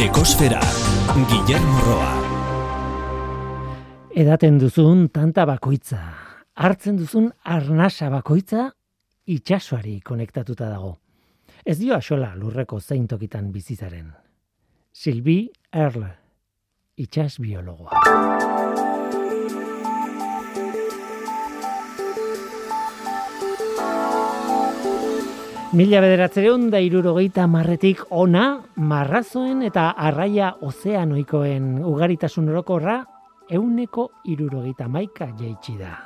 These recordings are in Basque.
Ekosfera, Guillermo Roa. Edaten duzun tanta bakoitza, hartzen duzun arnasa bakoitza, itxasuari konektatuta dago. Ez dio asola lurreko zein tokitan bizizaren. Silbi Erle, itxas biologoa. Mila bederatzereun da irurogeita marretik ona, marrazoen eta arraia ozeanoikoen ugaritasun orokorra, euneko irurogeita maika jaitsi da.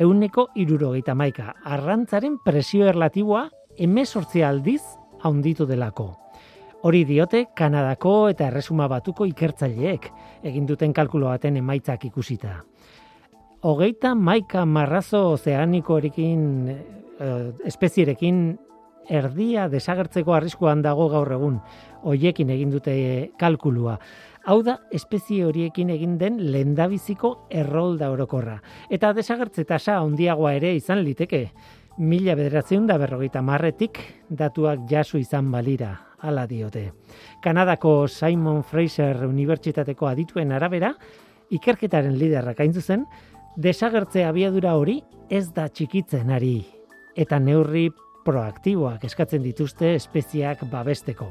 Euneko irurogeita maika, arrantzaren presio erlatiboa emesortzi aldiz haunditu delako. Hori diote Kanadako eta Erresuma Batuko ikertzaileek egin duten kalkulo baten emaitzak ikusita. Hogeita maika marrazo ozeanikoerekin eh, espezierekin erdia desagertzeko arriskuan dago gaur egun. Hoiekin egin dute kalkulua. Hau da, espezie horiekin egin den lendabiziko errolda orokorra. Eta desagertze tasa handiagoa ere izan liteke. Mila bederatzen da berrogeita marretik datuak jasu izan balira, ala diote. Kanadako Simon Fraser Unibertsitateko adituen arabera, ikerketaren liderrak hain zuzen, desagertze abiadura hori ez da txikitzen ari. Eta neurri proaktiboak eskatzen dituzte espeziak babesteko.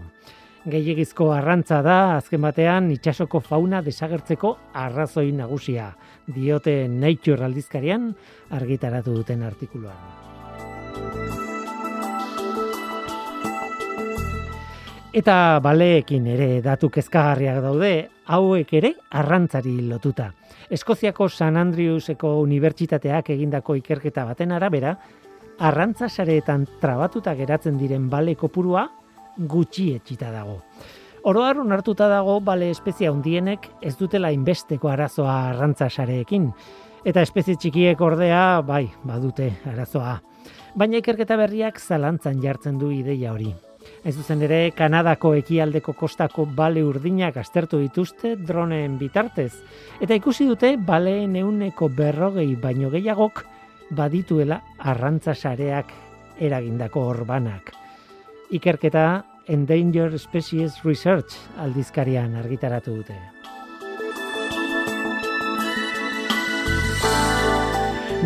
Gehiegizko arrantza da, azken batean, itxasoko fauna desagertzeko arrazoi nagusia, diote Nature aldizkarian argitaratu duten artikuluan. Eta baleekin ere datu kezkagarriak daude, hauek ere arrantzari lotuta. Eskoziako San Andrewseko Unibertsitateak egindako ikerketa baten arabera, arrantza sareetan trabatuta geratzen diren bale kopurua gutxi etxita dago. Oroar onartuta dago bale espezia hundienek ez dutela inbesteko arazoa arrantza sareekin, eta espezie txikiek ordea, bai, badute arazoa. Baina ikerketa berriak zalantzan jartzen du ideia hori. Ez zuzen ere, Kanadako ekialdeko kostako bale urdinak astertu dituzte droneen bitartez, eta ikusi dute baleen euneko berrogei baino gehiagok badituela arrantza sareak eragindako orbanak. Ikerketa Endangered Species Research aldizkarian argitaratu dute.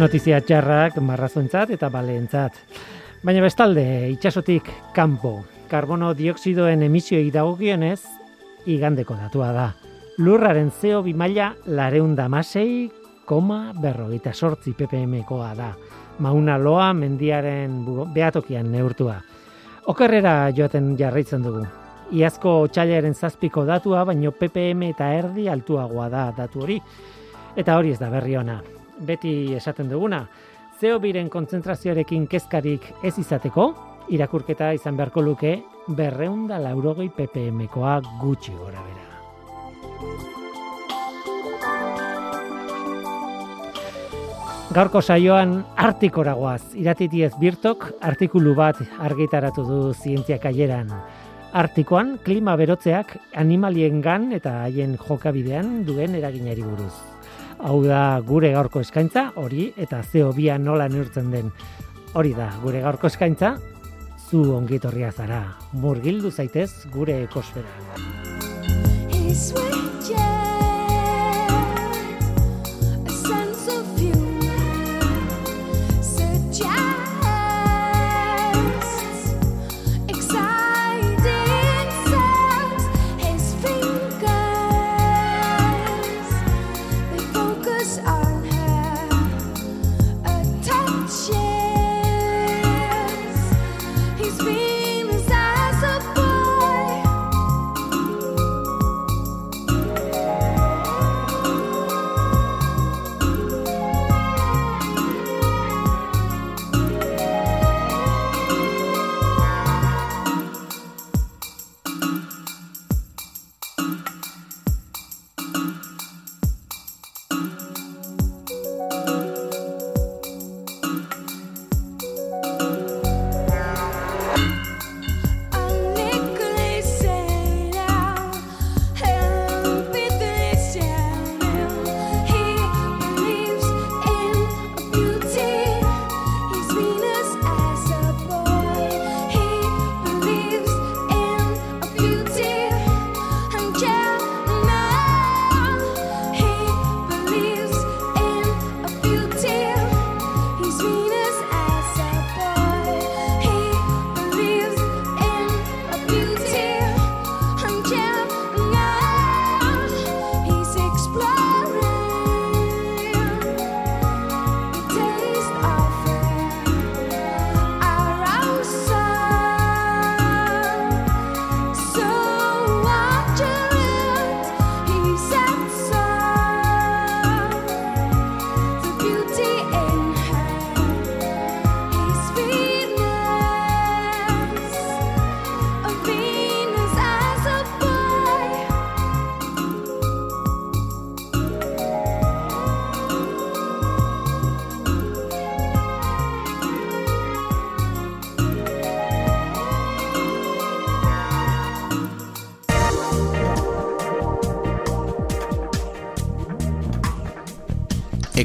Notizia txarrak marrazoentzat eta baleentzat. Baina bestalde, itxasotik kanpo, karbono dioksidoen emisioei dagokionez, igandeko datua da. Lurraren zeo bimaila lareunda masei koma berrogeita sortzi ppmkoa da. Mauna loa mendiaren behatokian neurtua. Okerrera joaten jarraitzen dugu. Iazko txailaren zazpiko datua, baino ppm eta erdi altuagoa da datu hori. Eta hori ez da berri ona. Beti esaten duguna, zeo biren kontzentrazioarekin kezkarik ez izateko, irakurketa izan beharko luke berreunda laurogei ppmkoa gutxi gora bera. Gaurko saioan artikoragoaz, iratitiez birtok artikulu bat argitaratu du zientziak aieran. Artikoan, klima berotzeak animalien gan eta haien jokabidean duen eraginari buruz. Hau da gure gaurko eskaintza, hori eta zeo bia nola neurtzen den. Hori da, gure gaurko eskaintza, zu ongitorria zara. Murgildu zaitez gure ekosfera.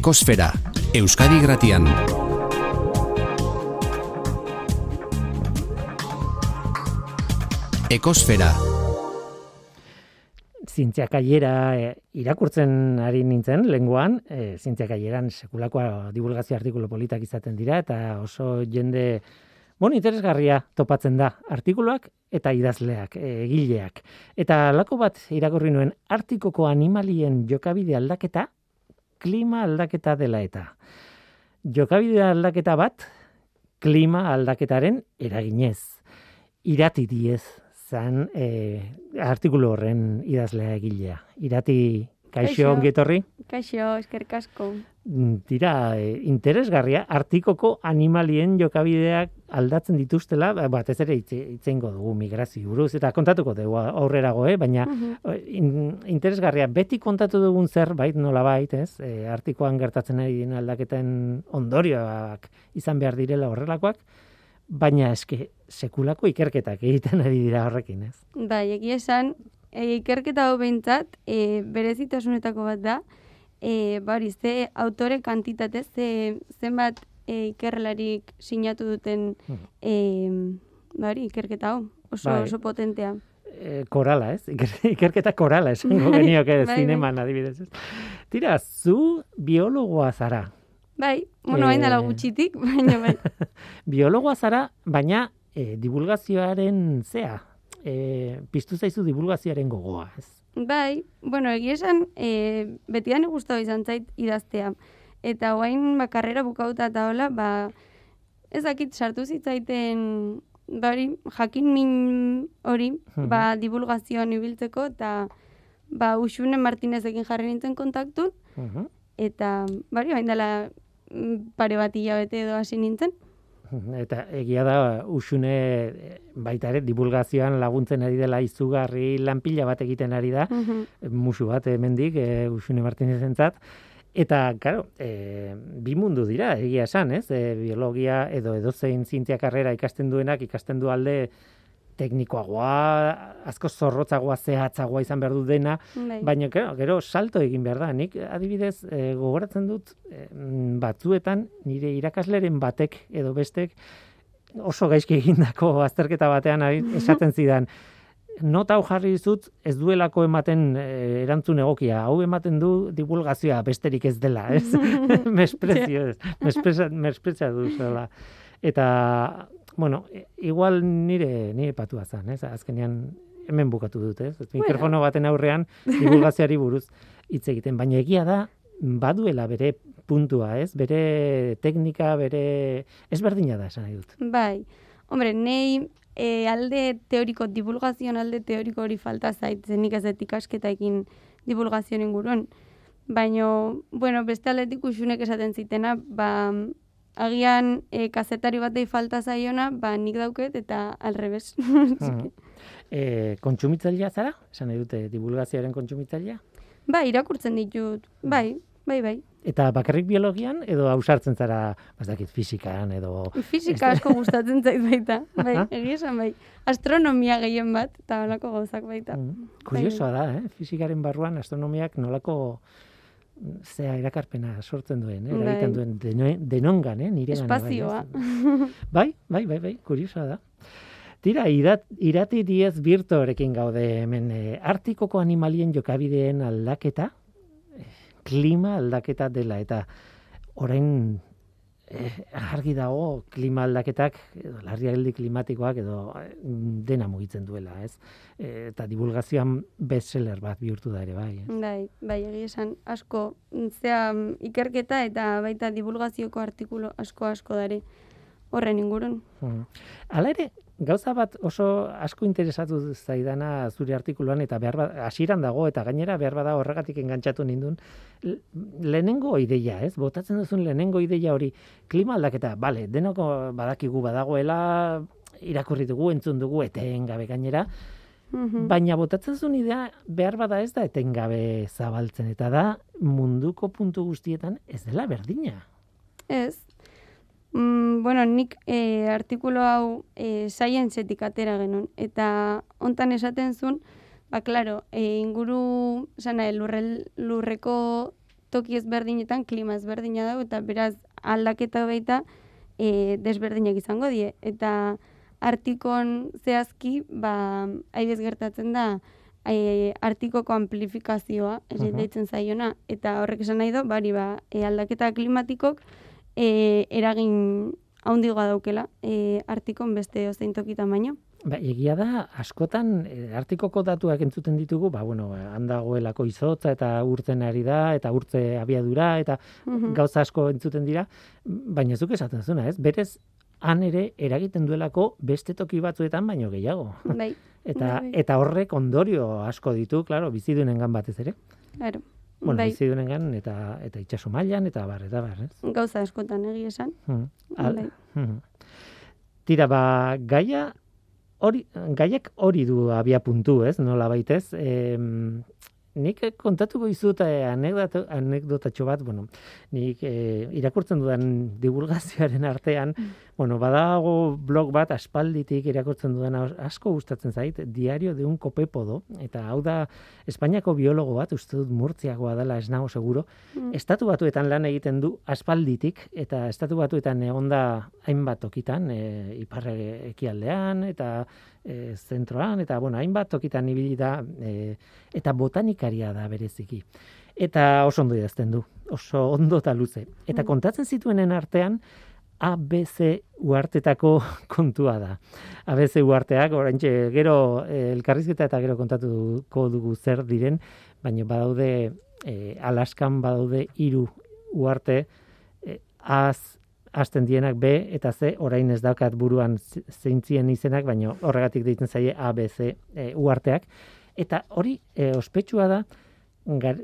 Ekosfera, Euskadi Gratian. Ekosfera. Zientziak aiera e, irakurtzen ari nintzen, lenguan, e, zientziak aieran sekulakoa divulgazio artikulu politak izaten dira, eta oso jende, bon, interesgarria topatzen da, artikuluak eta idazleak, e, egileak. Eta lako bat irakurri nuen, artikoko animalien jokabide aldaketa, klima aldaketa dela eta. Jokabide aldaketa bat, klima aldaketaren eraginez. Irati diez, zan e, artikulu horren idazlea egilea. Irati, kaixo, ongetorri? Kaixo, eskerrik asko. Dira, e, interesgarria, artikoko animalien jokabideak aldatzen dituztela, ba, batez ere hitzeingo dugu migrazio buruz, eta kontatuko dugu aurrerago, eh? baina Mhm. in, interesgarria, beti kontatu dugun zerbait, nola bait, ez? E, artikoan gertatzen ari diren aldaketen ondorioak izan behar direla horrelakoak, baina eske sekulako ikerketak egiten ari dira horrekin, ez? Bai, egia esan, e, ikerketa hau behintzat, e, berezitasunetako bat da, e, bari, ze autore kantitate, ze, zenbat e, ikerlarik sinatu duten Mhm. e, bari, ikerketa hau, oso, Bai. oso potentea. e, korala, ez? Iker- Ikerketa korala esango genioke bai, zineman adibidez. Ez? Tira, zu biologoa zara. Bai, bueno, hain dela Eh. gutxitik, baina bai. Biologoa zara, baina e, divulgazioaren zea. E, piztu zaizu divulgazioaren gogoa, ez? Bai, bueno, egia esan, e, betidan gustatu izan zait idaztea. Eta oain ba, karrera bukauta eta hola, ba, ez dakit sartu zitzaiten bari, jakin min hori, ba, divulgazioan ibiltzeko, eta ba, Uxune Martinezekin jarri nintzen kontaktun, eta bari, hain dela mm, pare bat hilabete edo hasi nintzen. Eta egia da, usune e, baita ere, divulgazioan laguntzen ari dela izugarri lanpila bat egiten ari da, Mhm. musu bat hemendik e, Usune Martinezentzat. Eta, claro, e, bi mundu dira, egia esan, ez? E, biologia edo edozein zientzia karrera ikasten duenak, ikasten du alde teknikoagoa, asko zorrotzagoa, zehatzagoa izan behar du dena, Bai. baina, claro, gero salto egin behar da. Nik adibidez, e, gogoratzen dut, e, batzuetan, nire irakasleren batek edo bestek, oso gaizki egindako azterketa batean esaten zidan, nota hau jarri dizut ez duelako ematen eh, erantzun egokia. Hau ematen du divulgazioa besterik ez dela, ez? Mesprezio, ez. Mespreza, mespreza du. Eta, bueno, e- igual nire, nire patua zen, ez? Azkenean hemen bukatu dut, ez? Mikrofono baten aurrean divulgazioari buruz hitz egiten, baina egia da baduela bere puntua, ez? Bere teknika, bere ezberdina da esan nahi dut. Bai, hombre, nei e, alde teoriko, divulgazioan alde teoriko hori falta zait, zenik ez dut ikasketa egin divulgazioen inguruan. Baina, bueno, beste aldetik usunek esaten zitena, ba, agian e, kazetari batei falta zaiona, ba, nik dauket eta alrebes. Mhm. E, kontsumitzailea zara? Esan nahi dute divulgazioaren kontsumitzailea? ba, irakurtzen ditut, bai, bai, bai. Eta bakarrik biologian edo ausartzen zara, ez dakit, fisikan edo... Fisika asko gustatzen zait baita, bai, egia bai. Astronomia gehien bat, eta holako gauzak baita. Mm, Kuriosoa da, eh? Fisikaren barruan astronomiak nolako mm, zea erakarpena sortzen duen, eh? Bai. eragiten duen deno- denongan, eh? Nire Espazioa. Bai, bai, bai, bai, kuriosoa da. Tira, irat, irati diez birtorekin gaude hemen eh, artikoko animalien jokabideen aldaketa, klima aldaketa dela, eta orain eh, argi dago klima aldaketak, edo larrialdi klimatikoak, edo eh, dena mugitzen duela, ez? Eh, eta divulgazioan bestseller bat bihurtu da ere, bai. Ez? Bai, bai, egia esan asko, zea ikerketa eta baita divulgazioko artikulu asko asko dare horren ingurun. Mhm. Hala ere, gauza bat oso asko interesatu zaidana zure artikuluan eta behar bada, hasieran dago eta gainera behar bada horregatik engantzatu nindun lehenengo ideia, ez? Botatzen duzun lehenengo ideia hori klima aldaketa, bale, denoko badakigu badagoela irakurri dugu, entzun dugu etengabe gainera, Mhm. baina botatzen duzun idea behar bada ez da etengabe zabaltzen eta da munduko puntu guztietan ez dela berdina. Ez. Mm, bueno, nik e, artikulu hau e, scienceetik atera genuen. Eta hontan esaten zuen, ba, klaro, e, inguru, sana, lurrel, lurreko toki ezberdinetan klima ezberdina dago eta beraz aldaketa baita e, desberdinak izango die eta artikon zehazki ba aidez gertatzen da e, artikoko amplifikazioa ez Mhm. deitzen zaiona eta horrek esan nahi du bari ba e, aldaketa klimatikok e, eragin haundigoa daukela e, artikon beste ozein tokitan baino. Ba, egia da, askotan, e, artikoko datuak entzuten ditugu, ba, bueno, han dagoelako izotza eta urtzen ari da, eta urtze abiadura, eta Mhm. gauza asko entzuten dira, baina zuk esaten zuna, ez? Berez, han ere eragiten duelako beste toki batzuetan baino gehiago. Bai, Eta, Bai, bai. eta horrek ondorio asko ditu, claro, bizidunengan batez ere. claro. Bueno, bai, bizidunengan eta eta itsaso mailan eta bar eta bar, ez? gauza askotan egi esan. Hmm. Al- Bai. hmm. Tira, ba, gaia hori, gaiak hori du abia puntu, ez? Nola baitez, em, nik kontatuko izut eh, anekdoto, anekdotatxo bat, bueno, nik eh, irakurtzen dudan divulgazioaren artean, bueno, badago blog bat aspalditik irakurtzen dudan asko gustatzen zait, Diario de un copepodo, eta hau da Espainiako biologo bat, uste dut murtziagoa dela ez nago seguro, Mm. estatu batuetan lan egiten du aspalditik, eta estatu batuetan egonda hainbat tokitan, e, iparre ekialdean, eta e, zentroan, eta bueno, hainbat tokitan ibili da, e, eta botanikaria da bereziki. Eta oso ondo idazten du, oso ondo eta luze. Eta Mm. kontatzen zituenen artean, ABC uartetako kontua da. ABC uarteak, oraintxe gero eh, elkarrizketa eta gero kontatuko dugu zer diren, baina badaude eh, Alaskan badaude hiru uarte eh, az hasten dienak B eta C, orain ez daukat buruan ze- zeintzien izenak, baina horregatik deitzen zaie ABC e, uarteak. Eta hori e, ospetsua da, gar,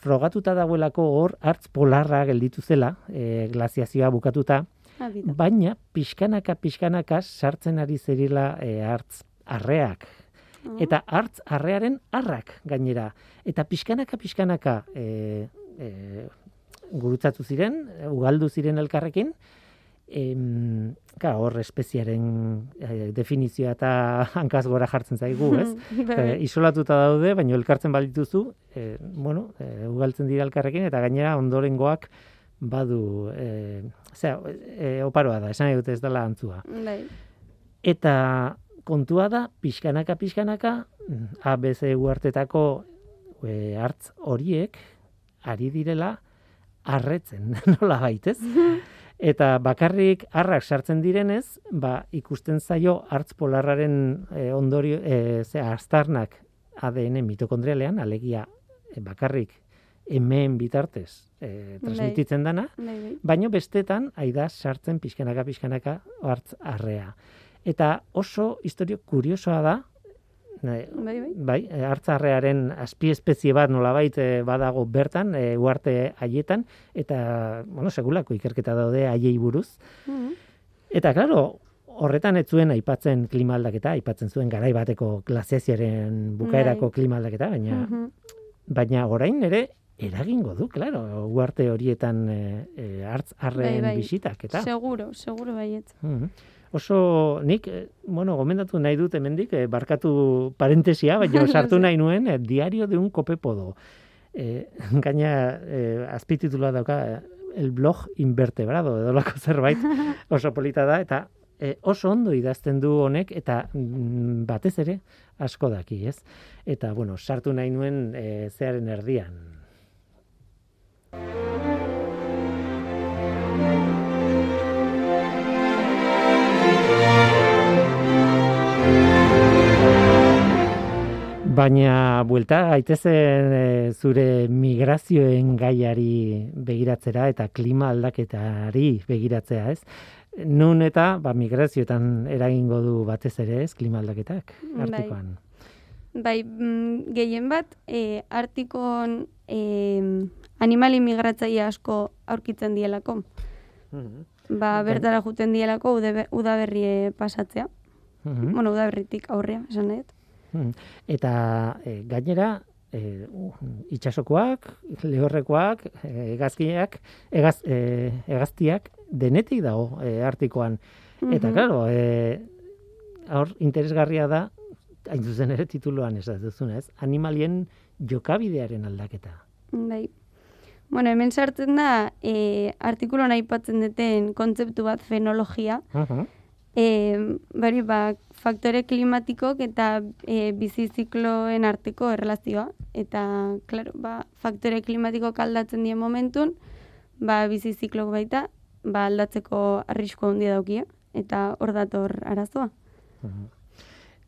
frogatuta dagoelako hor hartz polarra gelditu zela, e, glaziazioa bukatuta, Abi da. baina pixkanaka pixkanaka sartzen ari zerila e, hartz arreak. Ah, Eta hartz arrearen arrak gainera. Eta pixkanaka pixkanaka e, e, gurutzatu ziren, ugaldu ziren elkarrekin, em, ka, hor espeziaren e, definizioa eta hankaz gora jartzen zaigu, ez? E, isolatuta daude, baina elkartzen badituzu, e, bueno, e, ugaltzen dira elkarrekin, eta gainera ondorengoak badu, e, zera, e, oparoa da, esan dute ez dela antzua. Bai. Eta kontua da, pixkanaka, pixkanaka, mm, ABC uartetako e, hartz horiek ari direla arretzen, nola baitez. Eta bakarrik arrak sartzen direnez, ba, ikusten zaio hartz polarraren e, ondorio, e, ze, aztarnak ADN mitokondrialean, alegia e, bakarrik hemen bitartez e, transmititzen dana, Bai, bai. baino bestetan aida sartzen pixkanaka pixkanaka hartz arrea. Eta oso historio kuriosoa da, Bai, bai. bai, eh, hartzarrearen azpiespezie bat nolabait eh, badago bertan, e, uarte haietan, eta, bueno, segulako ikerketa daude haiei buruz. Mhm. Eta, claro, horretan ez zuen aipatzen klima aldaketa, aipatzen zuen garai bateko glaziazioaren bukaerako Bai. klima aldaketa, baina, Mhm. baina orain ere eragingo du, claro, uarte horietan e, hartz arren Bai, bai. bisitak, eta. Seguro, seguro baiet. Mhm. Oso nik, eh, bueno, gomendatu nahi dut hemendik, eh, barkatu parentesia, baina sartu nahi nuen, eh, diario de un copepodo. Eh, gaina, eh, azpititula dauka, eh, el blog invertebrado, edo lako zerbait, oso polita da, eta eh, oso ondo idazten du honek, eta mm, batez ere, asko daki, ez? Eta, bueno, sartu nahi nuen eh, zearen erdian. Baina buelta gaitezen e, zure migrazioen gaiari begiratzera eta klima aldaketari begiratzea, ez? Nun eta ba, migrazioetan eragingo du batez ere, ez, klima aldaketak, Bai. artikoan. Bai, mm, gehien bat, e, artikon e, animali migratzaile asko aurkitzen dielako. Mhm. Ba, Bai. bertara juten dielako udaberrie pasatzea. Mhm. Bueno, udaberritik aurrea, esan nahi dut. Mhm. Eta e, gainera, e, uh, itxasokoak, lehorrekoak, e, hegazkiak, egaz, e, hegaztiak denetik dago e, artikoan. Eta, Mhm. claro, e, hor interesgarria da, hain zuzen ere tituluan ez duzuna, ez? Animalien jokabidearen aldaketa. Bai. Bueno, hemen sartzen da, e, artikuloan aipatzen duten kontzeptu bat fenologia, Mhm. e, bari, ba, faktore klimatikok eta e, bizizikloen arteko erlazioa. Eta, klaro, ba, faktore klimatikok aldatzen dien momentun, ba, biziziklok baita, ba, aldatzeko arrisko handia daukia. Eta hor dator arazoa.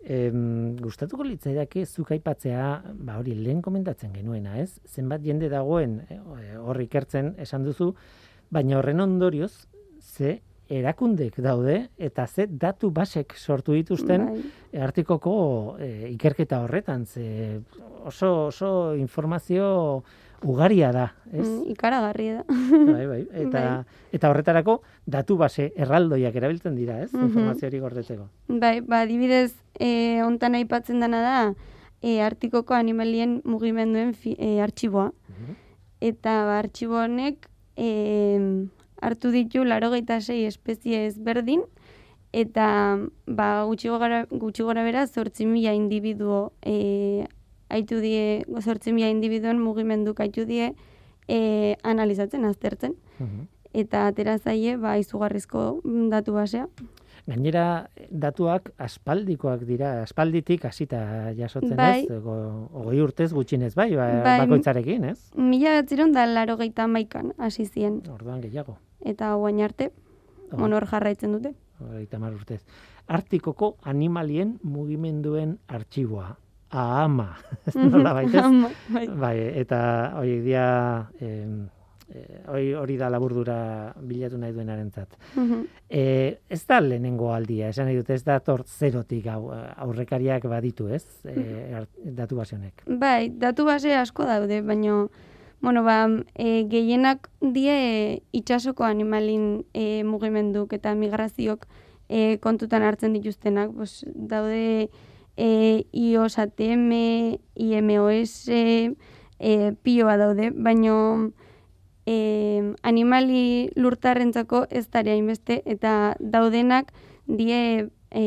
Em, gustatuko litzaidake zuk aipatzea, ba hori lehen komentatzen genuena, ez? Zenbat jende dagoen eh, hor ikertzen esan duzu, baina horren ondorioz ze erakundek daude eta ze datu basek sortu dituzten Bai. artikoko eh, ikerketa horretan, ze oso oso informazio ugaria da, ez? Mm, ikaragarri da. Bai, bai. Eta, eta horretarako datu base erraldoiak erabiltzen dira, ez? Mhm. Informazio hori gordetzeko. Bai, ba, adibidez, e, ontan aipatzen dana da, e, artikoko animalien mugimenduen fi, e, artxiboa. Mhm. Eta ba, artxibo honek e, hartu ditu larogeita sei espezie ezberdin, eta ba, gutxi gora, gutxi gora bera zortzi mila individuo e, haitu die, zortzi mila individuen mugimenduk haitu die e, analizatzen, aztertzen. Mhm. Eta atera zaie, ba, izugarrizko mm, datu basea. Gainera datuak aspaldikoak dira, aspalditik hasita jasotzen Bai. ez, Ego, ogoi urtez gutxinez bai, ba, Bai. bakoitzarekin, ez? Mila batziron da laro gehieta maikan hasi ziren. Orduan gehiago, Eta guain arte, Oh. honor jarraitzen dute. hogeita hamar urtez. Artikoko animalien mugimenduen artxiboa, AAMA, ez nola baitez? Bai. Bai, eta hori dia, eh, hori, hori da laburdura bilatu nahi duenarentzat. Mhm. E, ez da lehenengo aldia, esan nahi dut, ez da tor zerotik hau, aurrekariak baditu, ez? E, datu base honek. Bai, datu base asko daude, baino bueno, ba, e, gehienak die itxasoko animalin e, mugimenduk eta migraziok e, kontutan hartzen dituztenak. Pues, daude e, IOS ATM, IMOS, e, pioa daude, baino e, animali lurtarrentzako ez dara hainbeste eta daudenak die e,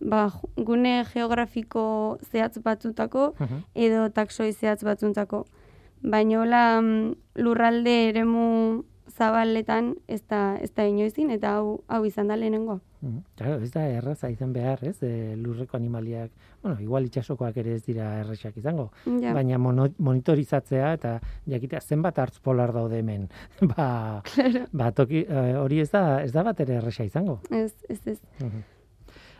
ba, gune geografiko zehatz batzutako edo taksoi zehatz batzuntzako. Baina hola mm, lurralde eremu zabaletan ez da, ez da inoizin eta hau, hau izan da lehenengo. Mhm. Claro, ez da erraza izan behar, ez? E, lurreko animaliak, bueno, igual itxasokoak ere ez dira erraxak izango, Ja. baina mono, monitorizatzea eta jakitea zenbat hartz polar daude hemen. ba, Claro. ba toki, eh, hori ez da, ez da bat ere erraxa izango. Ez, ez, ez.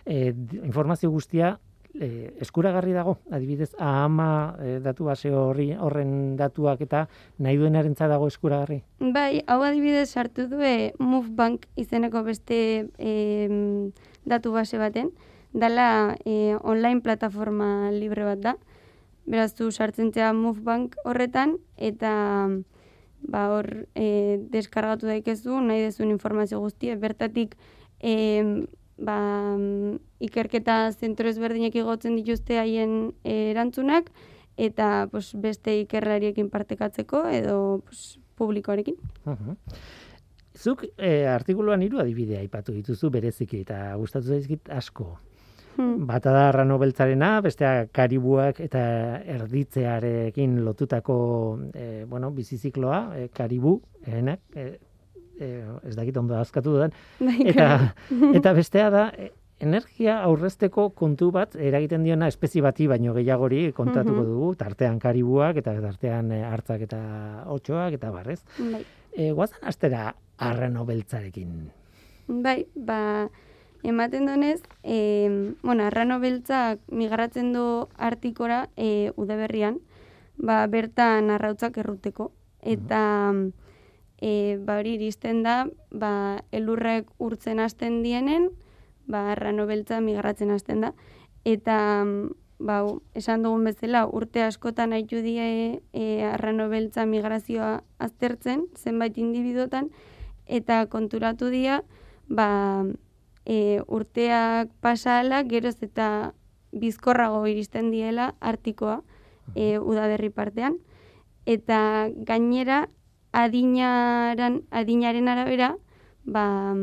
E, informazio guztia e, eskuragarri dago, adibidez, AHAMA e, datu base horri, horren datuak eta nahi duenarentza dago eskuragarri. Bai, hau adibidez sartu du e, MoveBank izeneko beste em, datu base baten, dala e, online plataforma libre bat da. Beraz, du sartzen zea MoveBank horretan, eta ba, hor e, deskargatu daikezu, nahi dezun informazio guztia, bertatik e, ba, ikerketa zentro ezberdinek igotzen dituzte haien e, erantzunak, eta pues, beste ikerlariekin partekatzeko edo pues, publikoarekin. Mhm. Zuk e, artikuluan hiru adibide aipatu dituzu bereziki eta gustatu zaizkit asko. Hmm. Bata da arrano beltzarena, bestea karibuak eta erditzearekin lotutako e, bueno, bizizikloa, e, karibu, erenak, e, e, ez dakit ondo azkatu dudan, Bai, eta, eta bestea da, e, energia aurrezteko kontu bat eragiten diona espezie bati baino gehiagori kontatuko Mhm. dugu, tartean karibuak eta tartean e, hartzak eta otxoak eta barrez. Bai. E, guazan astera arrano beltzarekin. Bai, ba, ematen donez, e, bueno, arrano beltzak migratzen du artikora e, udaberrian, ba, bertan arrautzak erruteko. Eta e, ba, hori iristen da, ba, elurrek urtzen hasten dienen, ba, arrano beltza migratzen hasten da. Eta ba, esan dugun bezala, urte askotan haitu die e, arrano beltza migrazioa aztertzen, zenbait individuotan, eta konturatu dira, ba, e, urteak pasala, geroz eta bizkorrago iristen diela artikoa e, udaberri partean. Eta gainera, adinaran, adinaren arabera, ba,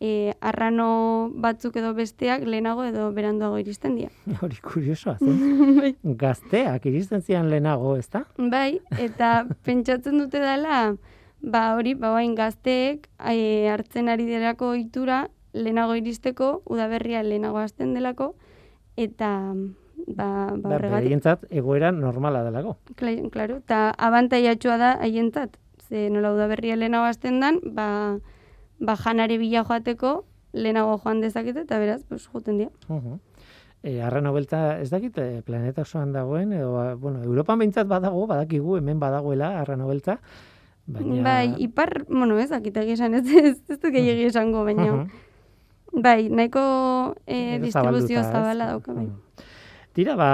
e, arrano batzuk edo besteak lehenago edo beranduago iristen dira. Hori kuriosoa, zen. bai. Gazteak iristen zian lehenago, ezta? bai, eta pentsatzen dute dela, ba hori, ba bain gazteek e, hartzen ari derako ohitura lehenago iristeko, udaberria lehenago hasten delako, eta ba, ba Ba, egoera normala delako. Kla- Claro, eta abantaiatxoa da haientzat. Ze nola udaberria lehenago hasten dan, ba, ba janare bila joateko lehenago joan dezakete, eta beraz, pues, joten dira. E, arrano beltza, ez dakit, e, planeta osoan dagoen, edo, ba, bueno, Europan behintzat badago, badakigu, hemen badagoela arrano beltza, baina... Bai, ipar, bueno, ez, akitegi esan, ez, ez, ez dut gehiagi esango, baina, bai, nahiko eh, Edo distribuzio zabala dauka, bai. Tira, ba,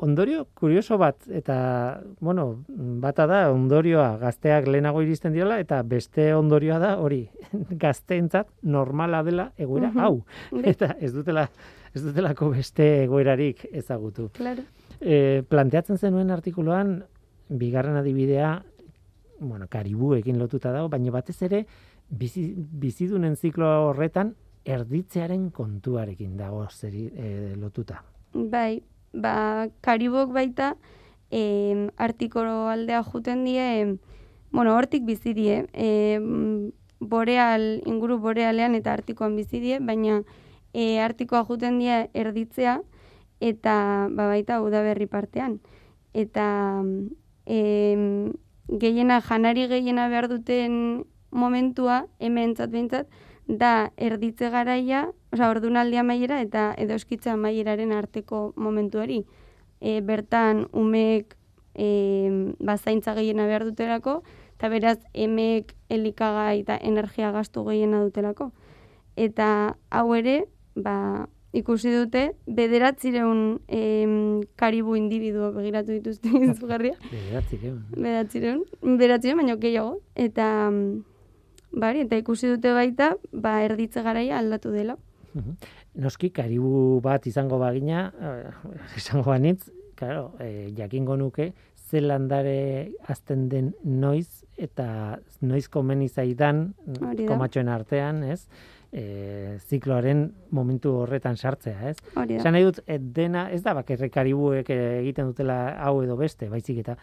ondorio kurioso bat, eta, bueno, bata da, ondorioa gazteak lehenago iristen direla, eta beste ondorioa da, hori, gazteentzat normala dela egoera Mhm. hau. Bai. Eta ez dutela, ez dutelako beste egoerarik ezagutu. Claro. E, planteatzen zenuen artikuluan, bigarren adibidea, bueno, karibuekin lotuta dago, baina batez ere, bizi, bizidunen ziklo horretan, erditzearen kontuarekin dago zeri, e, lotuta. Bai, ba, karibok baita, em, artiko aldea juten die, bueno, hortik bizi die, em, boreal, inguru borealean eta artikoan bizi die, baina e, artikoa juten die erditzea, eta ba, baita udaberri partean. Eta em, gehiena, janari gehiena behar duten momentua, hementzat behintzat, da erditze garaia, osea, ordunaldi amaiera eta edo eskitza amaieraren arteko momentuari. E, bertan umeek e, bazaintza gehiena behar dutelako, eta beraz emeek elikagai eta energia gastu gehiena dutelako. Eta hau ere, ba, ikusi dute, bederatzireun em, karibu individuo begiratu dituzte izugarria. Bederatzik, eh? Beratzireun, beratzireun, baino gehiago. Eta, bari, eta ikusi dute baita, ba, erditze garaia aldatu dela. Mhm. Noski, karibu bat izango bagina, eh, izango banitz, claro, eh, jakingo nuke, ze landare azten den noiz, eta noiz komeni zaidan, komatxoen artean, ez? E, zikloaren momentu horretan sartzea, ez? Hori da. Esan nahi dut, dena, ez da bakarrik karibuek egiten dutela hau edo beste, baizik eta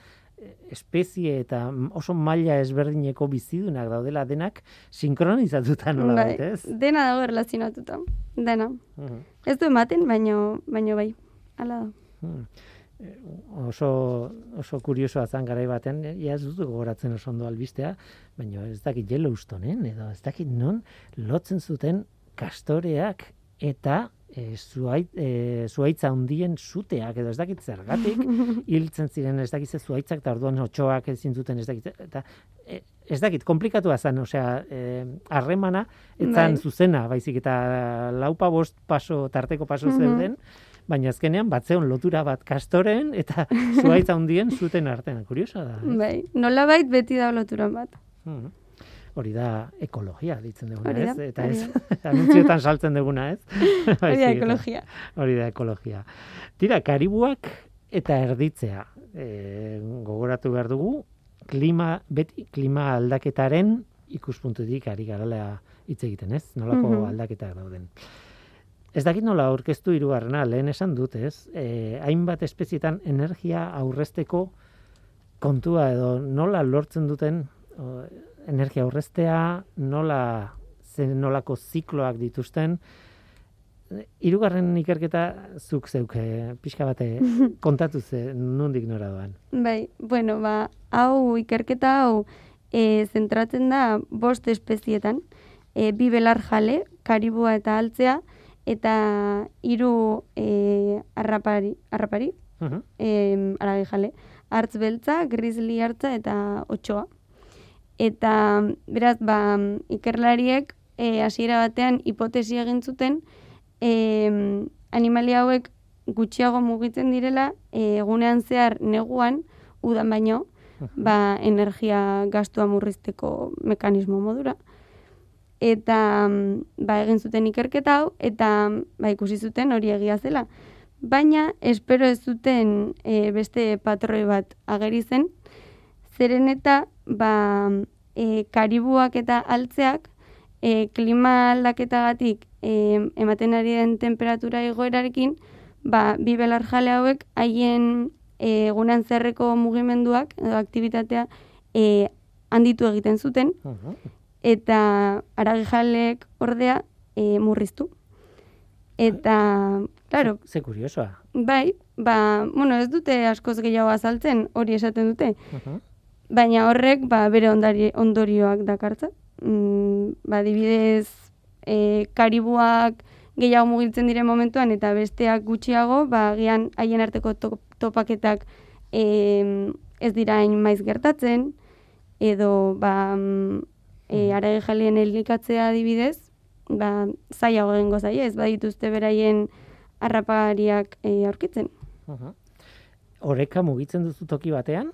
espezie eta oso maila ezberdineko bizidunak daudela denak sinkronizatuta nola Bai, ez? dena dago erlazionatuta. Dena. Mhm. Ez du ematen, baino, baino bai. Hala da. Hmm. Eh, Oso, oso kuriosoa zan garai baten, eh, ia ez dut gogoratzen oso ondo albistea, baina ez dakit Yellowstoneen, edo ez dakit non, lotzen zuten kastoreak eta e, zuait, e, zuaitza handien suteak, edo ez dakit zergatik, hiltzen ziren ez dakit ze zuaitzak, eta orduan otxoak ezin zuten ez dakit, eta e, ez dakit, komplikatua zen, osea, eh, harremana, etzan Bai. zuzena, baizik eta laupa bost paso, tarteko paso Mhm. zeuden, baina azkenean batzeon lotura bat kastoren eta zuaitza handien zuten artean. Kuriosa da. eh? Bai, nolabait beti da loturan bat. Mhm. Hori da ekologia ditzen duguna, Hori da, ez? Eta hori ez, anuntzioetan saltzen duguna, ez? Hori da ekologia. Hori da ekologia. Tira, karibuak eta erditzea. E, gogoratu behar dugu, klima, beti klima aldaketaren ikuspuntutik ari garala hitz egiten, ez? Nolako Mhm. aldaketak dauden. Ez dakit nola aurkeztu hirugarrena, lehen esan dut, ez? E, hainbat espezietan energia aurrezteko kontua edo nola lortzen duten o, energia aurreztea, nola zen nolako zikloak dituzten, Hirugarren ikerketa zuk zeuk eh, pixka bate kontatu ze nondik nora doan. Bai, bueno, ba, hau ikerketa hau e, zentratzen da bost espezietan, e, bi belar jale, karibua eta altzea, eta hiru e, arrapari, arrapari, Mhm. e, aragi jale, hartz beltza, grizzly hartza eta otxoa. Eta beraz, ba, ikerlariek e, hasiera batean hipotesi egin zuten e, animalia hauek gutxiago mugitzen direla e, egunean zehar neguan udan baino ba, energia gastua murrizteko mekanismo modura. Eta ba, egin zuten ikerketa hau eta ba, ikusi zuten hori egia zela. Baina espero ez zuten e, beste patroi bat ageri zen, zeren eta ba, e, karibuak eta altzeak e, klima aldaketagatik e, ematen ari den temperatura igoerarekin, ba, bi belarjale hauek haien egunan zerreko mugimenduak edo aktivitatea e, handitu egiten zuten, eta aragijalek ordea e, murriztu. Eta, claro, Ze, ze kuriosoa. bai, ba, bueno, ez dute askoz gehiago azaltzen, hori esaten dute, Mhm. Baina horrek ba, bere ondari, ondorioak dakartza. Mm, ba, dibidez, e, karibuak gehiago mugitzen diren momentuan eta besteak gutxiago, ba, gian haien arteko to, topaketak e, ez dira hain maiz gertatzen, edo ba, mm, e, aragi jalien elikatzea adibidez, ba, zailago egingo zaie, ez badituzte beraien harrapariak e, aurkitzen. Mhm. Oreka mugitzen duzu toki batean,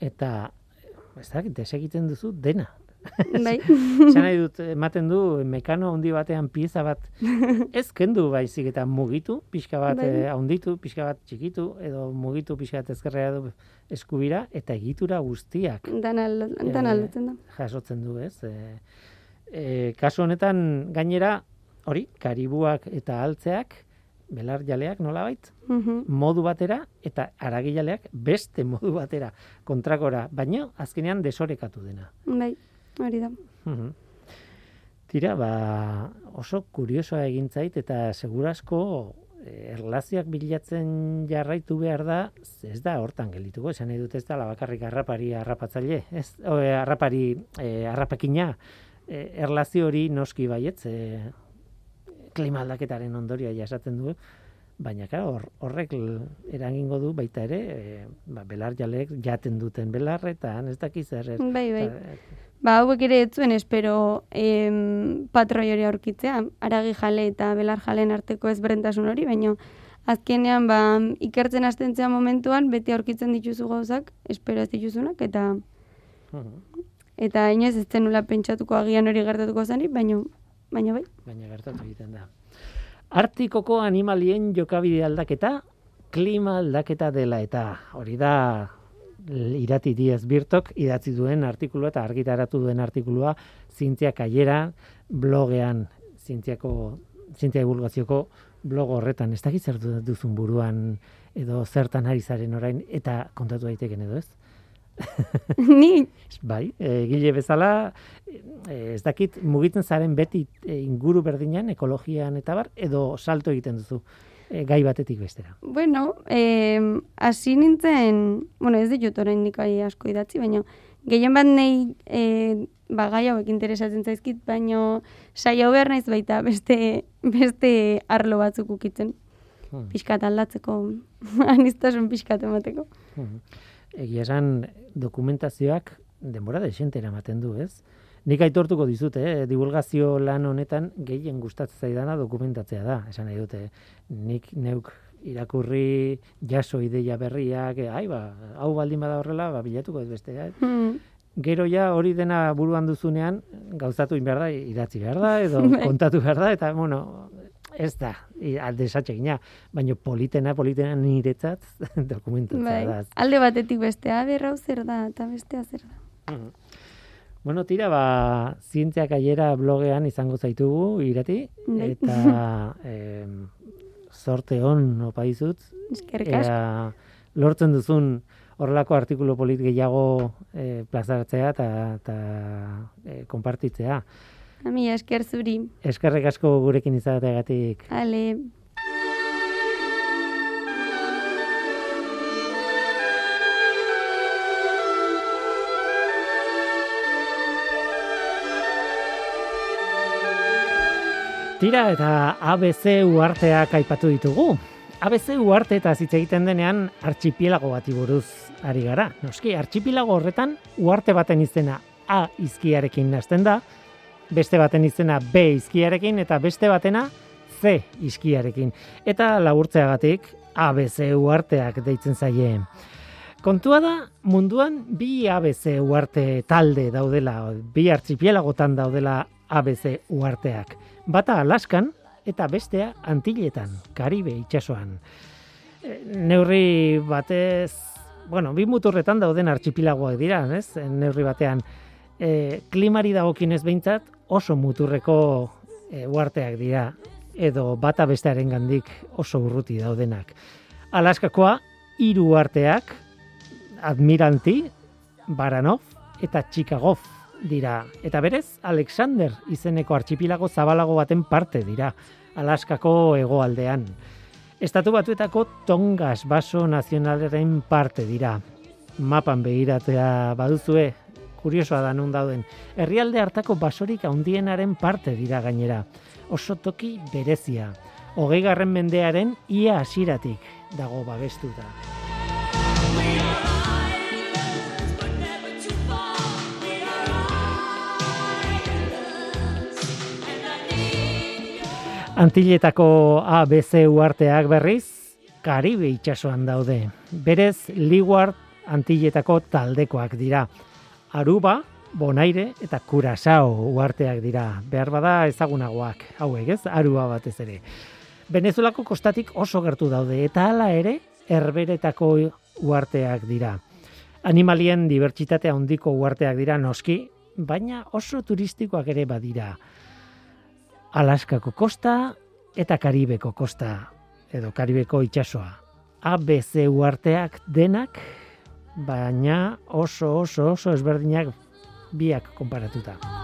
eta ez dakit, desegiten duzu dena. bai. Esan nahi dut, ematen du, mekano handi batean pieza bat, ez kendu baizik eta mugitu, pixka bat Bai. eh, handitu, pixka bat txikitu, edo mugitu pixka bat ezkerrera edo eskubira, eta egitura guztiak Dan, Eh, aldatzen da. jasotzen du, ez? E, e, kasu honetan, gainera, hori, karibuak eta altzeak, belar jaleak nolabait, Mhm. modu batera, eta aragijaleak beste modu batera, kontrakora, baina azkenean desorekatu dena. Bai, hori da. Mhm. Tira, ba, oso kuriosoa egin zait eta segurasko eh, erlazioak bilatzen jarraitu behar da, ez da hortan geldituko, esan nahi dut ez da bakarrik harrapari harrapatzaile, ez, o, eh, harrapari eh, harrapakina, erlazio hori noski baietz, eh, klima aldaketaren ondorioa jasaten du, baina claro, hor, horrek eragingo du baita ere, eh, ba, belar jaleek jaten duten belarretan, ez dakiz zer, Bai, bai. Ba, hauek ere ez zuen espero em, patroi hori aurkitzea, aragi jale eta belar jalen arteko ezberdintasun hori, baina azkenean ba, ikertzen hastentzea momentuan beti aurkitzen dituzu gauzak, espero ez dituzunak, eta Mhm. eta inoiz ez zenula pentsatuko agian hori gertatuko zanik, baina baina bai. baina gertatu egiten da. Artikoko animalien jokabide aldaketa, klima aldaketa dela eta hori da irati diez birtok idatzi duen artikulua eta argitaratu duen artikulua zientzia kaiera blogean zientziako zientzia divulgazioko blog horretan ez dakit zer du- duzun buruan edo zertan ari zaren orain eta kontatu daiteken edo ez? Ni Bai, egile bezala, e, ez dakit mugitzen zaren beti e, inguru berdinean, ekologian eta bar, edo salto egiten duzu e, gai batetik bestera. Bueno, eh, hasi nintzen, bueno, ez ditut oraindik gai asko idatzi, baina gehien bat nei eh, ba, gai hauek interesatzen zaizkit, baina saio behar naiz baita beste, beste arlo batzuk ukitzen, Hmm. pixkat aldatzeko, anistasun pixkat emateko. Mhm. Egia esan dokumentazioak denbora desente eramaten du, ez? Nik aitortuko dizute, eh? divulgazio lan honetan gehien gustatzen zaidana dokumentatzea da. Esan nahi dute, nik neuk irakurri jaso ideia berriak, eh, ai ba, hau baldin bada horrela, ba, bilatuko ez beste, eh? Hmm, Gero ja hori dena buruan duzunean gauzatu in behar da, idatzi behar da, edo Bai. kontatu behar da, eta bueno, ez da, alde esatxegina, baina politena, politena niretzat dokumentatzea bai. da. Alde batetik bestea, berrau zer da, eta bestea zer da. Mhm. Bueno, tira, ba, zientziak aiera blogean izango zaitugu, irati, Bai. eta em, zorte on opa dizut, Eskerrik asko. ea lortzen duzun horrelako artikulu polit gehiago e, plazaratzea eta, eta e, konpartitzea. Ami esker zuri. Eskerrek asko gurekin izateagatik. Ale, Tira eta ABC uarteak aipatu ditugu. ABC uarte eta hitz egiten denean archipielago bati buruz ari gara. Noski, archipielago horretan uarte baten izena A izkiarekin hasten da, beste baten izena B izkiarekin eta beste batena C izkiarekin. Eta laburtzeagatik ABC uarteak deitzen zaie. Kontua da, munduan bi ABC uarte talde daudela, bi archipielagotan daudela ABC uarteak. Bata Alaskan eta bestea Antiletan, Karibe itsasoan. E, Neurri batez, bueno, bi muturretan dauden archipielagoak dira, ez? Neurri batean E, klimari dagokinez behintzat oso muturreko e, uarteak dira edo bata bestearen gandik oso urruti daudenak. Alaskakoa, hiru uarteak, Admiranti, Baranov eta Chicago dira. Eta berez, Alexander izeneko artxipilago zabalago baten parte dira, Alaskako hegoaldean. Estatu batuetako Tongas baso nazionaleren parte dira. Mapan begiratea baduzue, kuriosoa da nun dauden. Herrialde hartako basorik handienaren parte dira gainera. Oso toki berezia. Hogei garren mendearen ia hasiratik dago babestuta. Antilletako ABC uarteak berriz, Karibe itsasoan daude. Berez, Leeward Antilletako taldekoak dira. Aruba, Bonaire eta Curaçao uarteak dira. Behar bada ezagunagoak, hauek ez, Aruba batez ere. Venezuelako kostatik oso gertu daude eta hala ere, herberetako uarteak dira. Animalien dibertsitatea handiko uarteak dira noski, baina oso turistikoak ere badira. Alaskako kosta eta Karibeko kosta edo Karibeko itsasoa. ABC uarteak denak, baina oso oso oso ezberdinak biak konparatuta.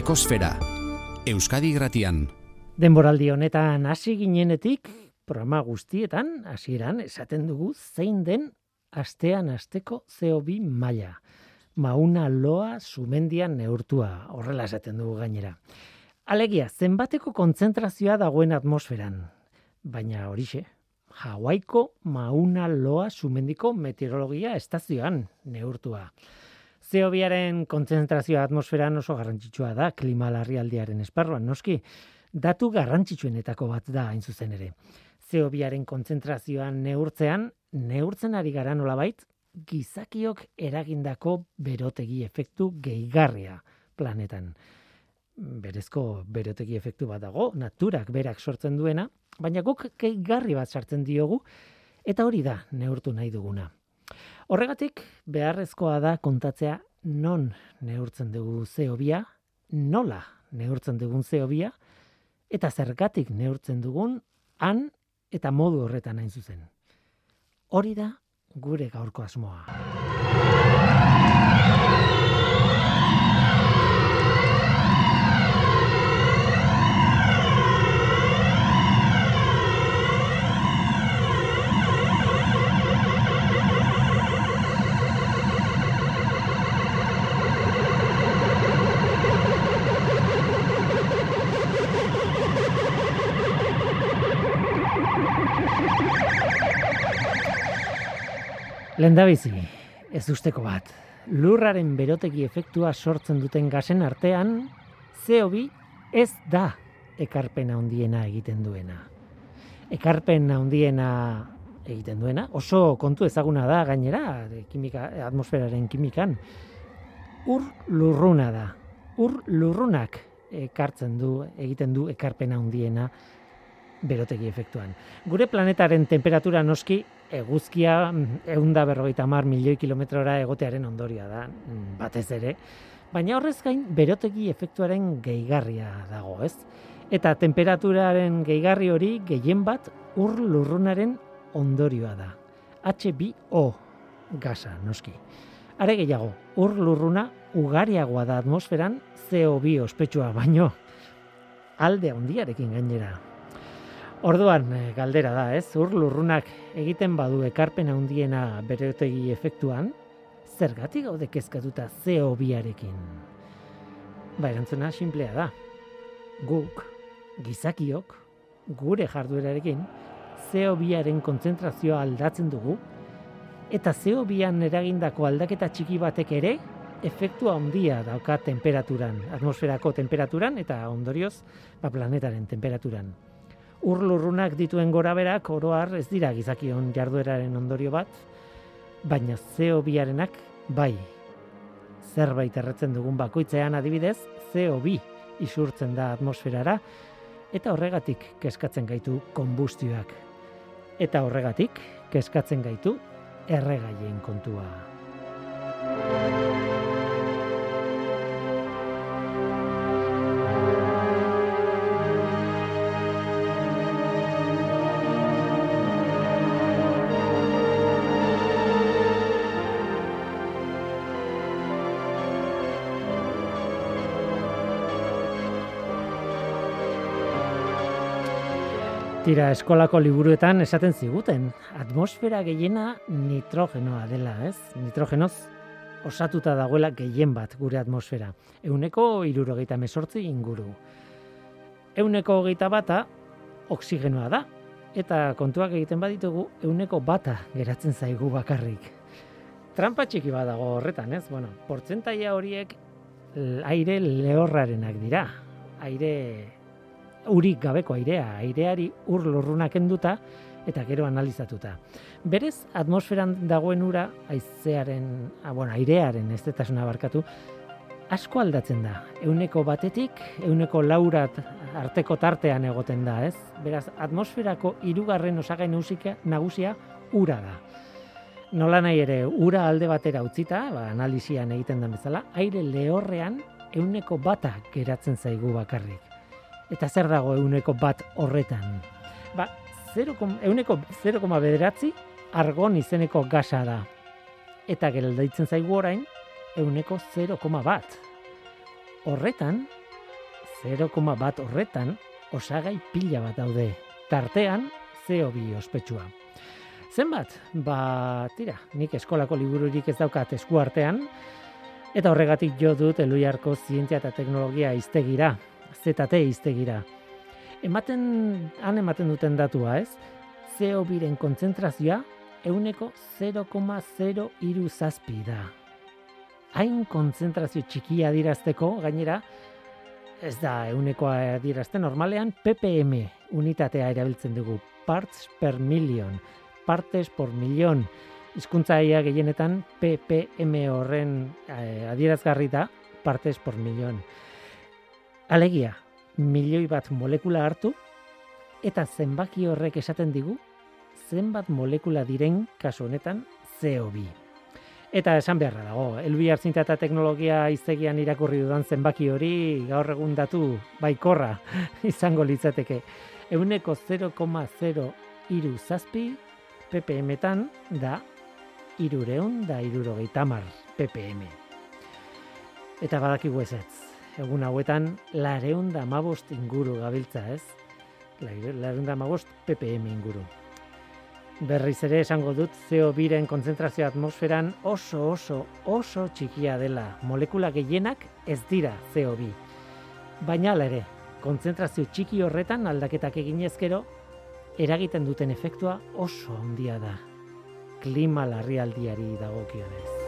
Ekosfera, Euskadi Gratian. Denboraldi honetan hasi ginenetik, programa guztietan, hasieran esaten dugu zein den astean asteko CO2 maila. Mauna loa sumendian neurtua, horrela esaten dugu gainera. Alegia, zenbateko kontzentrazioa dagoen atmosferan. Baina horixe, Hawaiko Mauna Loa sumendiko meteorologia estazioan neurtua. Zeobiaren kontzentrazioa atmosferan oso garrantzitsua da klima larrialdiaren esparruan noski, datu garrantzitsuenetako bat da hain zuzen ere. Zeobiaren kontzentrazioan neurtzean, neurtzen ari gara nolabait, gizakiok eragindako berotegi efektu gehigarria planetan. Berezko berotegi efektu bat dago, naturak berak sortzen duena, baina guk gehigarri bat sartzen diogu, eta hori da neurtu nahi duguna. Horregatik, beharrezkoa da kontatzea non neurtzen dugu zeobia, nola neurtzen dugun zeobia, eta zergatik neurtzen dugun han eta modu horretan hain zuzen. Hori da gure gaurko asmoa. Lendabizi, ez usteko bat. Lurraren berotegi efektua sortzen duten gasen artean, CO2 ez da ekarpena handiena egiten duena. Ekarpen handiena egiten duena, oso kontu ezaguna da gainera, kimika, atmosferaren kimikan, ur lurruna da. Ur lurrunak ekartzen du, egiten du ekarpena handiena berotegi efektuan. Gure planetaren temperatura noski eguzkia eunda berrogeita mar milioi kilometrora egotearen ondorioa da, mm, batez ere, baina horrez gain berotegi efektuaren gehigarria dago, ez? Eta temperaturaren gehigarri hori gehien bat ur lurrunaren ondorioa da. H2O gasa, noski. Are gehiago, ur lurruna ugariagoa da atmosferan CO2 ospetsua baino alde handiarekin gainera. Orduan, eh, galdera da, ez? Ur lurrunak egiten badu ekarpen handiena berotegi efektuan, zergatik gaude kezkatuta CO2arekin? Ba, erantzuna simplea da. Guk, gizakiok, gure jarduerarekin, CO2aren kontzentrazioa aldatzen dugu, eta CO2an eragindako aldaketa txiki batek ere, efektua handia dauka temperaturan, atmosferako temperaturan, eta ondorioz, ba, planetaren temperaturan urlurrunak dituen gora berak oroar ez dira gizakion jardueraren ondorio bat, baina zeo biarenak bai. Zerbait erretzen dugun bakoitzean adibidez, zeo bi isurtzen da atmosferara, eta horregatik keskatzen gaitu konbustioak. Eta horregatik keskatzen gaitu erregaien kontua. Tira, eskolako liburuetan esaten ziguten, atmosfera gehiena nitrogenoa dela, ez? Nitrogenoz osatuta dagoela gehien bat gure atmosfera. Euneko irurogeita mesortzi inguru. Euneko hogeita bata oksigenoa da, eta kontuak egiten baditugu euneko bata geratzen zaigu bakarrik. Trampa txiki badago horretan, ez? Bueno, portzentaia horiek aire lehorrarenak dira. Aire urik gabeko airea, aireari ur lurruna kenduta eta gero analizatuta. Berez, atmosferan dagoen ura, aizearen, ah, bueno, airearen ez detasuna barkatu, asko aldatzen da. Euneko batetik, euneko laurat arteko tartean egoten da, ez? Beraz, atmosferako irugarren osagai nagusia ura da. Nola nahi ere, ura alde batera utzita, ba, analizian egiten den bezala, aire lehorrean euneko bata geratzen zaigu bakarrik. Eta zer dago euneko bat horretan? Ba, 0, euneko 0, bederatzi argon izeneko gasa da. Eta geldaitzen zaigu orain, euneko 0, bat. Horretan, 0, bat horretan, osagai pila bat daude. Tartean, zeo bi ospetsua. Zenbat? Ba, tira, nik eskolako libururik ez daukat esku artean, eta horregatik jo dut eluiarko zientzia eta teknologia iztegira, ZT iztegira. Ematen, han ematen duten datua, ez? CO biren kontzentrazioa euneko 0,0 iru zazpi da. Hain kontzentrazio txikia dirazteko, gainera, ez da eunekoa dirazte normalean, PPM unitatea erabiltzen dugu, parts per million, partes por million, hizkuntzaia gehienetan PPM horren eh, adierazgarri da, partes por million. Alegia, milioi bat molekula hartu, eta zenbaki horrek esaten digu, zenbat molekula diren kasu honetan CO2. Eta esan beharra dago, elbi hartzinta eta teknologia iztegian irakurri dudan zenbaki hori gaur egun datu baikorra izango litzateke. Euneko 0,0 iru zazpi ppm-etan da irureun da irurogeita mar ppm. Eta badakigu ez ez, egun hauetan lareun da mabost inguru gabiltza ez, lareun da mabost ppm inguru. Berriz ere esango dut CO biren konzentrazio atmosferan oso oso oso txikia dela. Molekula gehienak ez dira CO bi. Baina ala ere, konzentrazio txiki horretan aldaketak egin ezkero, eragiten duten efektua oso handia da. Klima larrialdiari dagokionez.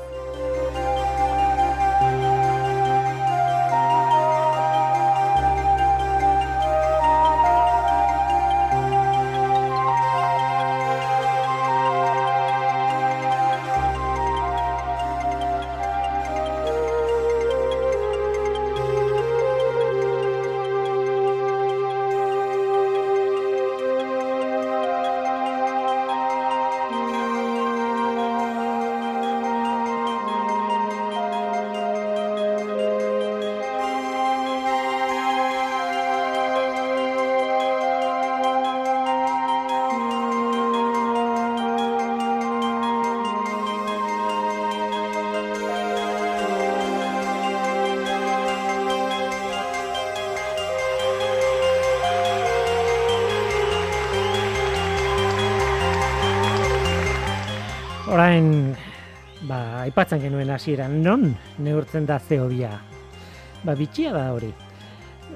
Aipatzen genuen hasieran non neurtzen da zeobia. Ba, bitxia da hori.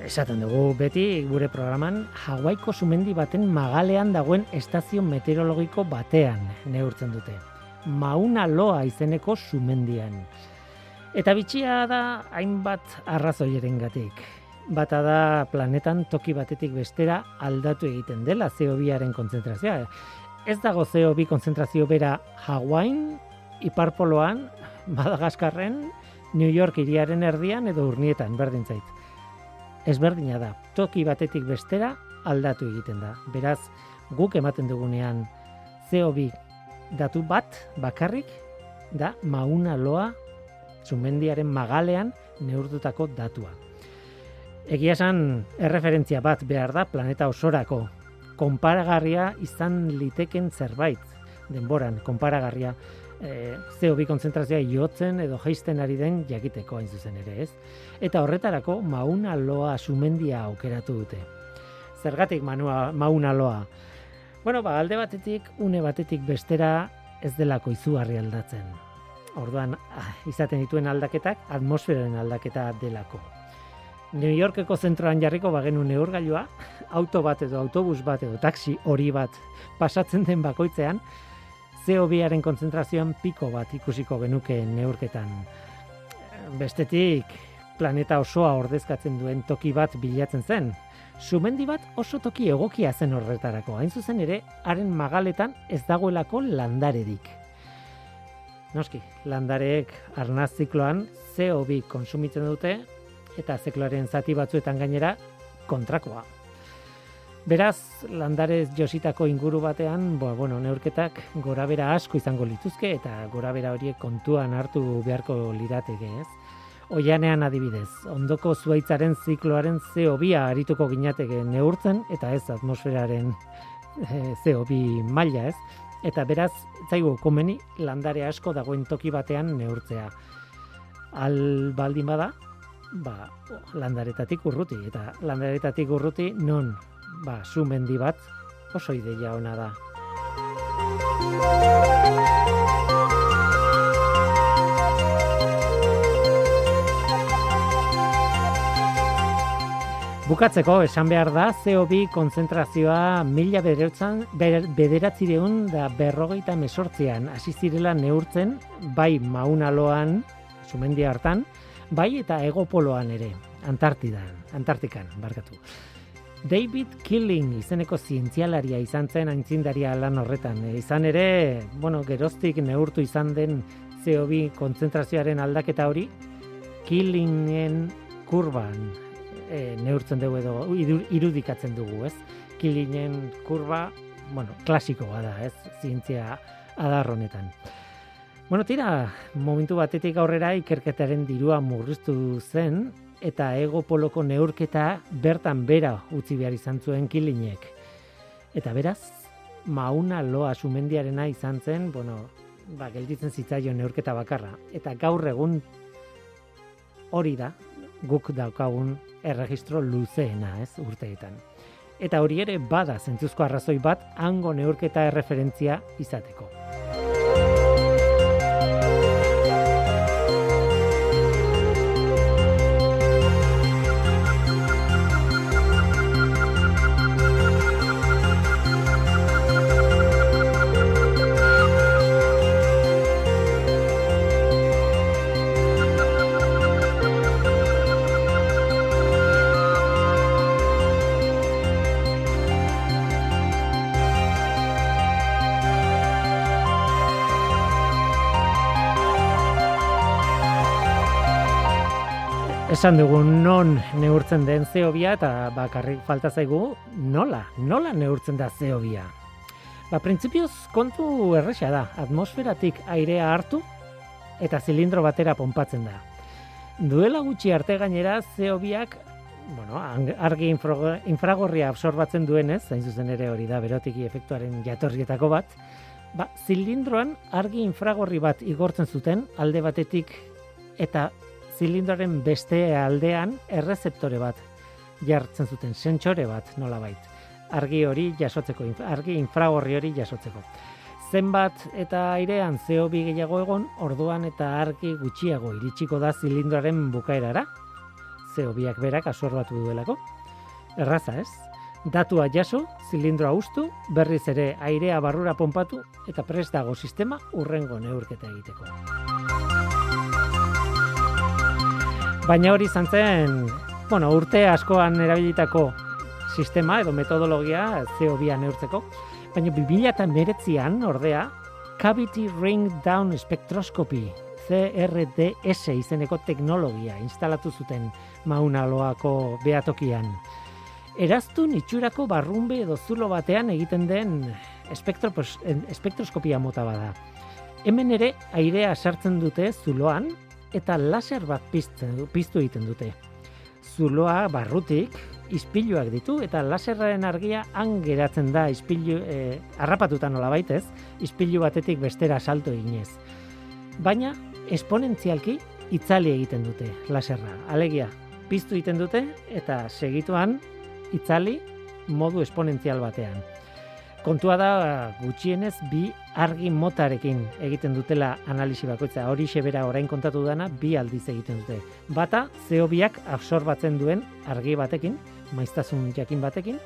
Esaten dugu beti gure programan Hawaiiko sumendi baten magalean dagoen estazio meteorologiko batean neurtzen dute. Mauna Loa izeneko sumendian. Eta bitxia da hainbat arrazoieren gatik. Bata da planetan toki batetik bestera aldatu egiten dela zeobiaren kontzentrazioa ez dago CO2 konzentrazio bera Hawaii, Iparpoloan, Madagaskarren, New York iriaren erdian edo urnietan, berdin zait. Ez berdina da, toki batetik bestera aldatu egiten da. Beraz, guk ematen dugunean CO2 datu bat bakarrik da mauna loa zumendiaren magalean neurtutako datua. Egia esan erreferentzia bat behar da planeta osorako konparagarria izan liteken zerbait denboran konparagarria e, CO2 konzentrazioa jotzen edo jaisten ari den jakiteko hain zuzen ere, ez? Eta horretarako mauna loa sumendia aukeratu dute. Zergatik manua, mauna loa? Bueno, ba, alde batetik, une batetik bestera ez delako izugarri aldatzen. Orduan, ah, izaten dituen aldaketak, atmosferaren aldaketa delako. New Yorkeko zentroan jarriko bagenu neurgailua, auto bat edo autobus bat edo taxi hori bat pasatzen den bakoitzean, CO2aren konzentrazioan piko bat ikusiko genuke neurketan. Bestetik, planeta osoa ordezkatzen duen toki bat bilatzen zen. Sumendi bat oso toki egokia zen horretarako. Hain zuzen ere, haren magaletan ez dagoelako landaredik. Noski, landareek arnaz zikloan CO2 konsumitzen dute, eta zekloaren zati batzuetan gainera kontrakoa. Beraz, landarez jositako inguru batean, bo, bueno, neurketak gorabera asko izango lituzke eta gorabera horiek kontuan hartu beharko lirateke, ez? Oianean adibidez, ondoko zuaitzaren zikloaren CO2 arituko ginateke neurtzen eta ez atmosferaren e, CO2 maila, ez? Eta beraz, zaigu komeni landare asko dagoen toki batean neurtzea. Al baldin bada, ba, landaretatik urruti. Eta landaretatik urruti non, ba, sumendi bat oso ideia ona da. Bukatzeko, esan behar da, CO2 konzentrazioa mila bederatzireun da berrogeita mesortzean hasi zirela neurtzen, bai maunaloan, sumendia hartan, bai eta egopoloan ere, Antartidan, Antartikan, barkatu. David Killing izeneko zientzialaria izan zen aintzindaria lan horretan. Izan ere, bueno, geroztik neurtu izan den CO2 konzentrazioaren aldaketa hori, Killingen kurban e, neurtzen dugu edo irudikatzen dugu, ez? Killingen kurba, bueno, klasikoa da, ez? Zientzia adar honetan. Bueno, tira, momentu batetik aurrera ikerketaren dirua murriztu zen, eta ego poloko neurketa bertan bera utzi behar izan zuen kilinek. Eta beraz, mauna loa sumendiarena izan zen, bueno, ba, gelditzen zitzaio neurketa bakarra. Eta gaur egun hori da, guk daukagun erregistro luzeena, ez, urteetan. Eta hori ere bada zentzuzko arrazoi bat hango neurketa erreferentzia izateko. Esan dugu non neurtzen den zeobia eta bakarrik falta zaigu nola, nola neurtzen da zeobia. Ba, printzipioz kontu erresa da, atmosferatik airea hartu eta zilindro batera ponpatzen da. Duela gutxi arte gainera zeobiak, bueno, argi infragorria absorbatzen duenez, zain zuzen ere hori da berotiki efektuaren jatorrietako bat, ba, zilindroan argi infragorri bat igortzen zuten alde batetik eta zilindroaren beste aldean errezeptore bat jartzen zuten, sentsore bat nolabait. Argi hori jasotzeko, argi infragorri hori jasotzeko. Zenbat eta airean CO2 gehiago egon, orduan eta argi gutxiago iritsiko da zilindroaren bukaerara. CO2ak berak asorbatu duelako. Erraza ez? Datua jaso, zilindroa ustu, berriz ere airea barrura ponpatu eta prest dago sistema urrengo neurketa egiteko. Baina hori izan zen, bueno, urte askoan erabilitako sistema edo metodologia CO2 neurtzeko, baina 2019an ordea Cavity Ring Down Spectroscopy CRDS izeneko teknologia instalatu zuten Mauna Loako beatokian. Eraztun itxurako barrumbe edo zulo batean egiten den spektroskopia mota bada. Hemen ere airea sartzen dute zuloan eta laser bat pizten, piztu egiten dute. Zuloa barrutik ispiluak ditu eta laserraren argia han geratzen da ispilu eh, harrapatuta nola baitez, ispilu batetik bestera salto eginez. Baina esponentzialki itzali egiten dute laserra. Alegia, piztu egiten dute eta segituan itzali modu esponentzial batean. Kontua da gutxienez bi argi motarekin egiten dutela analisi bakoitza. Hori xebera orain kontatu dana bi aldiz egiten dute. Bata CO2ak absorbatzen duen argi batekin, maiztasun jakin batekin,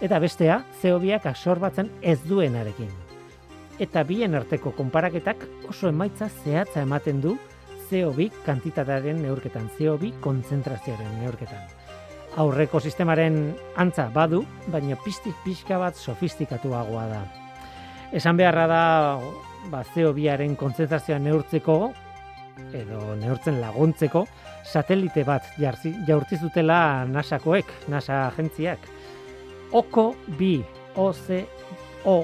eta bestea CO2ak absorbatzen ez duenarekin. Eta bien arteko konparaketak oso emaitza zehatza ematen du CO2 kantitatearen neurketan, CO2 kontzentrazioaren neurketan aurreko sistemaren antza badu, baina piztik pixka bat sofistikatuagoa da. Esan beharra da, ba, CO2aren konzentrazioa neurtzeko, edo neurtzen laguntzeko, satelite bat jarzi, jaurtzi zutela NASAkoek, NASA agentziak. Oko bi, OCO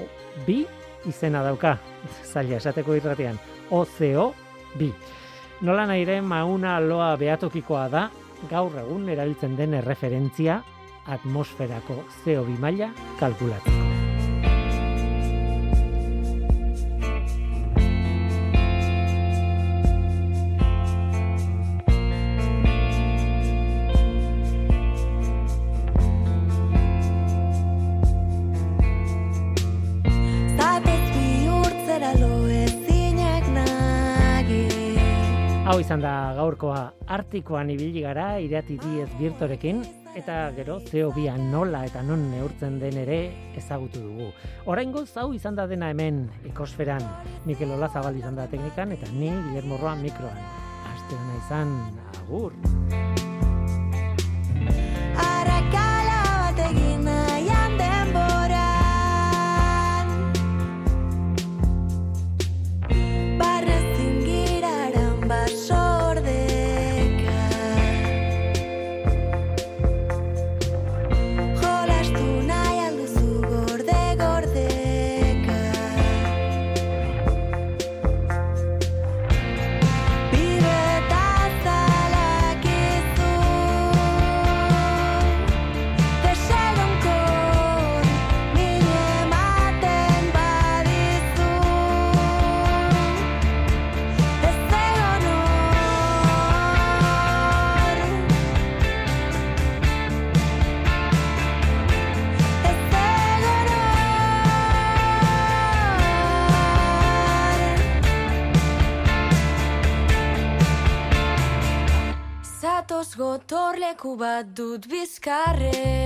bi, izena dauka, zaila esateko irratean, OCO bi. Nola nahi mauna loa behatokikoa da, gaur egun erabiltzen den erreferentzia atmosferako CO2 maila kalkulatzeko. Izan da gaurkoa artikoan ibili gara irati diez birtorekin eta gero CO2 nola eta non neurtzen den ere ezagutu dugu. Oraingo hau izan da dena hemen ekosferan. Mikel Olazabal izan da teknikan eta ni Guillermo Roa mikroan. Aste izan agur. Arrakala bat egin bat dut bizkarre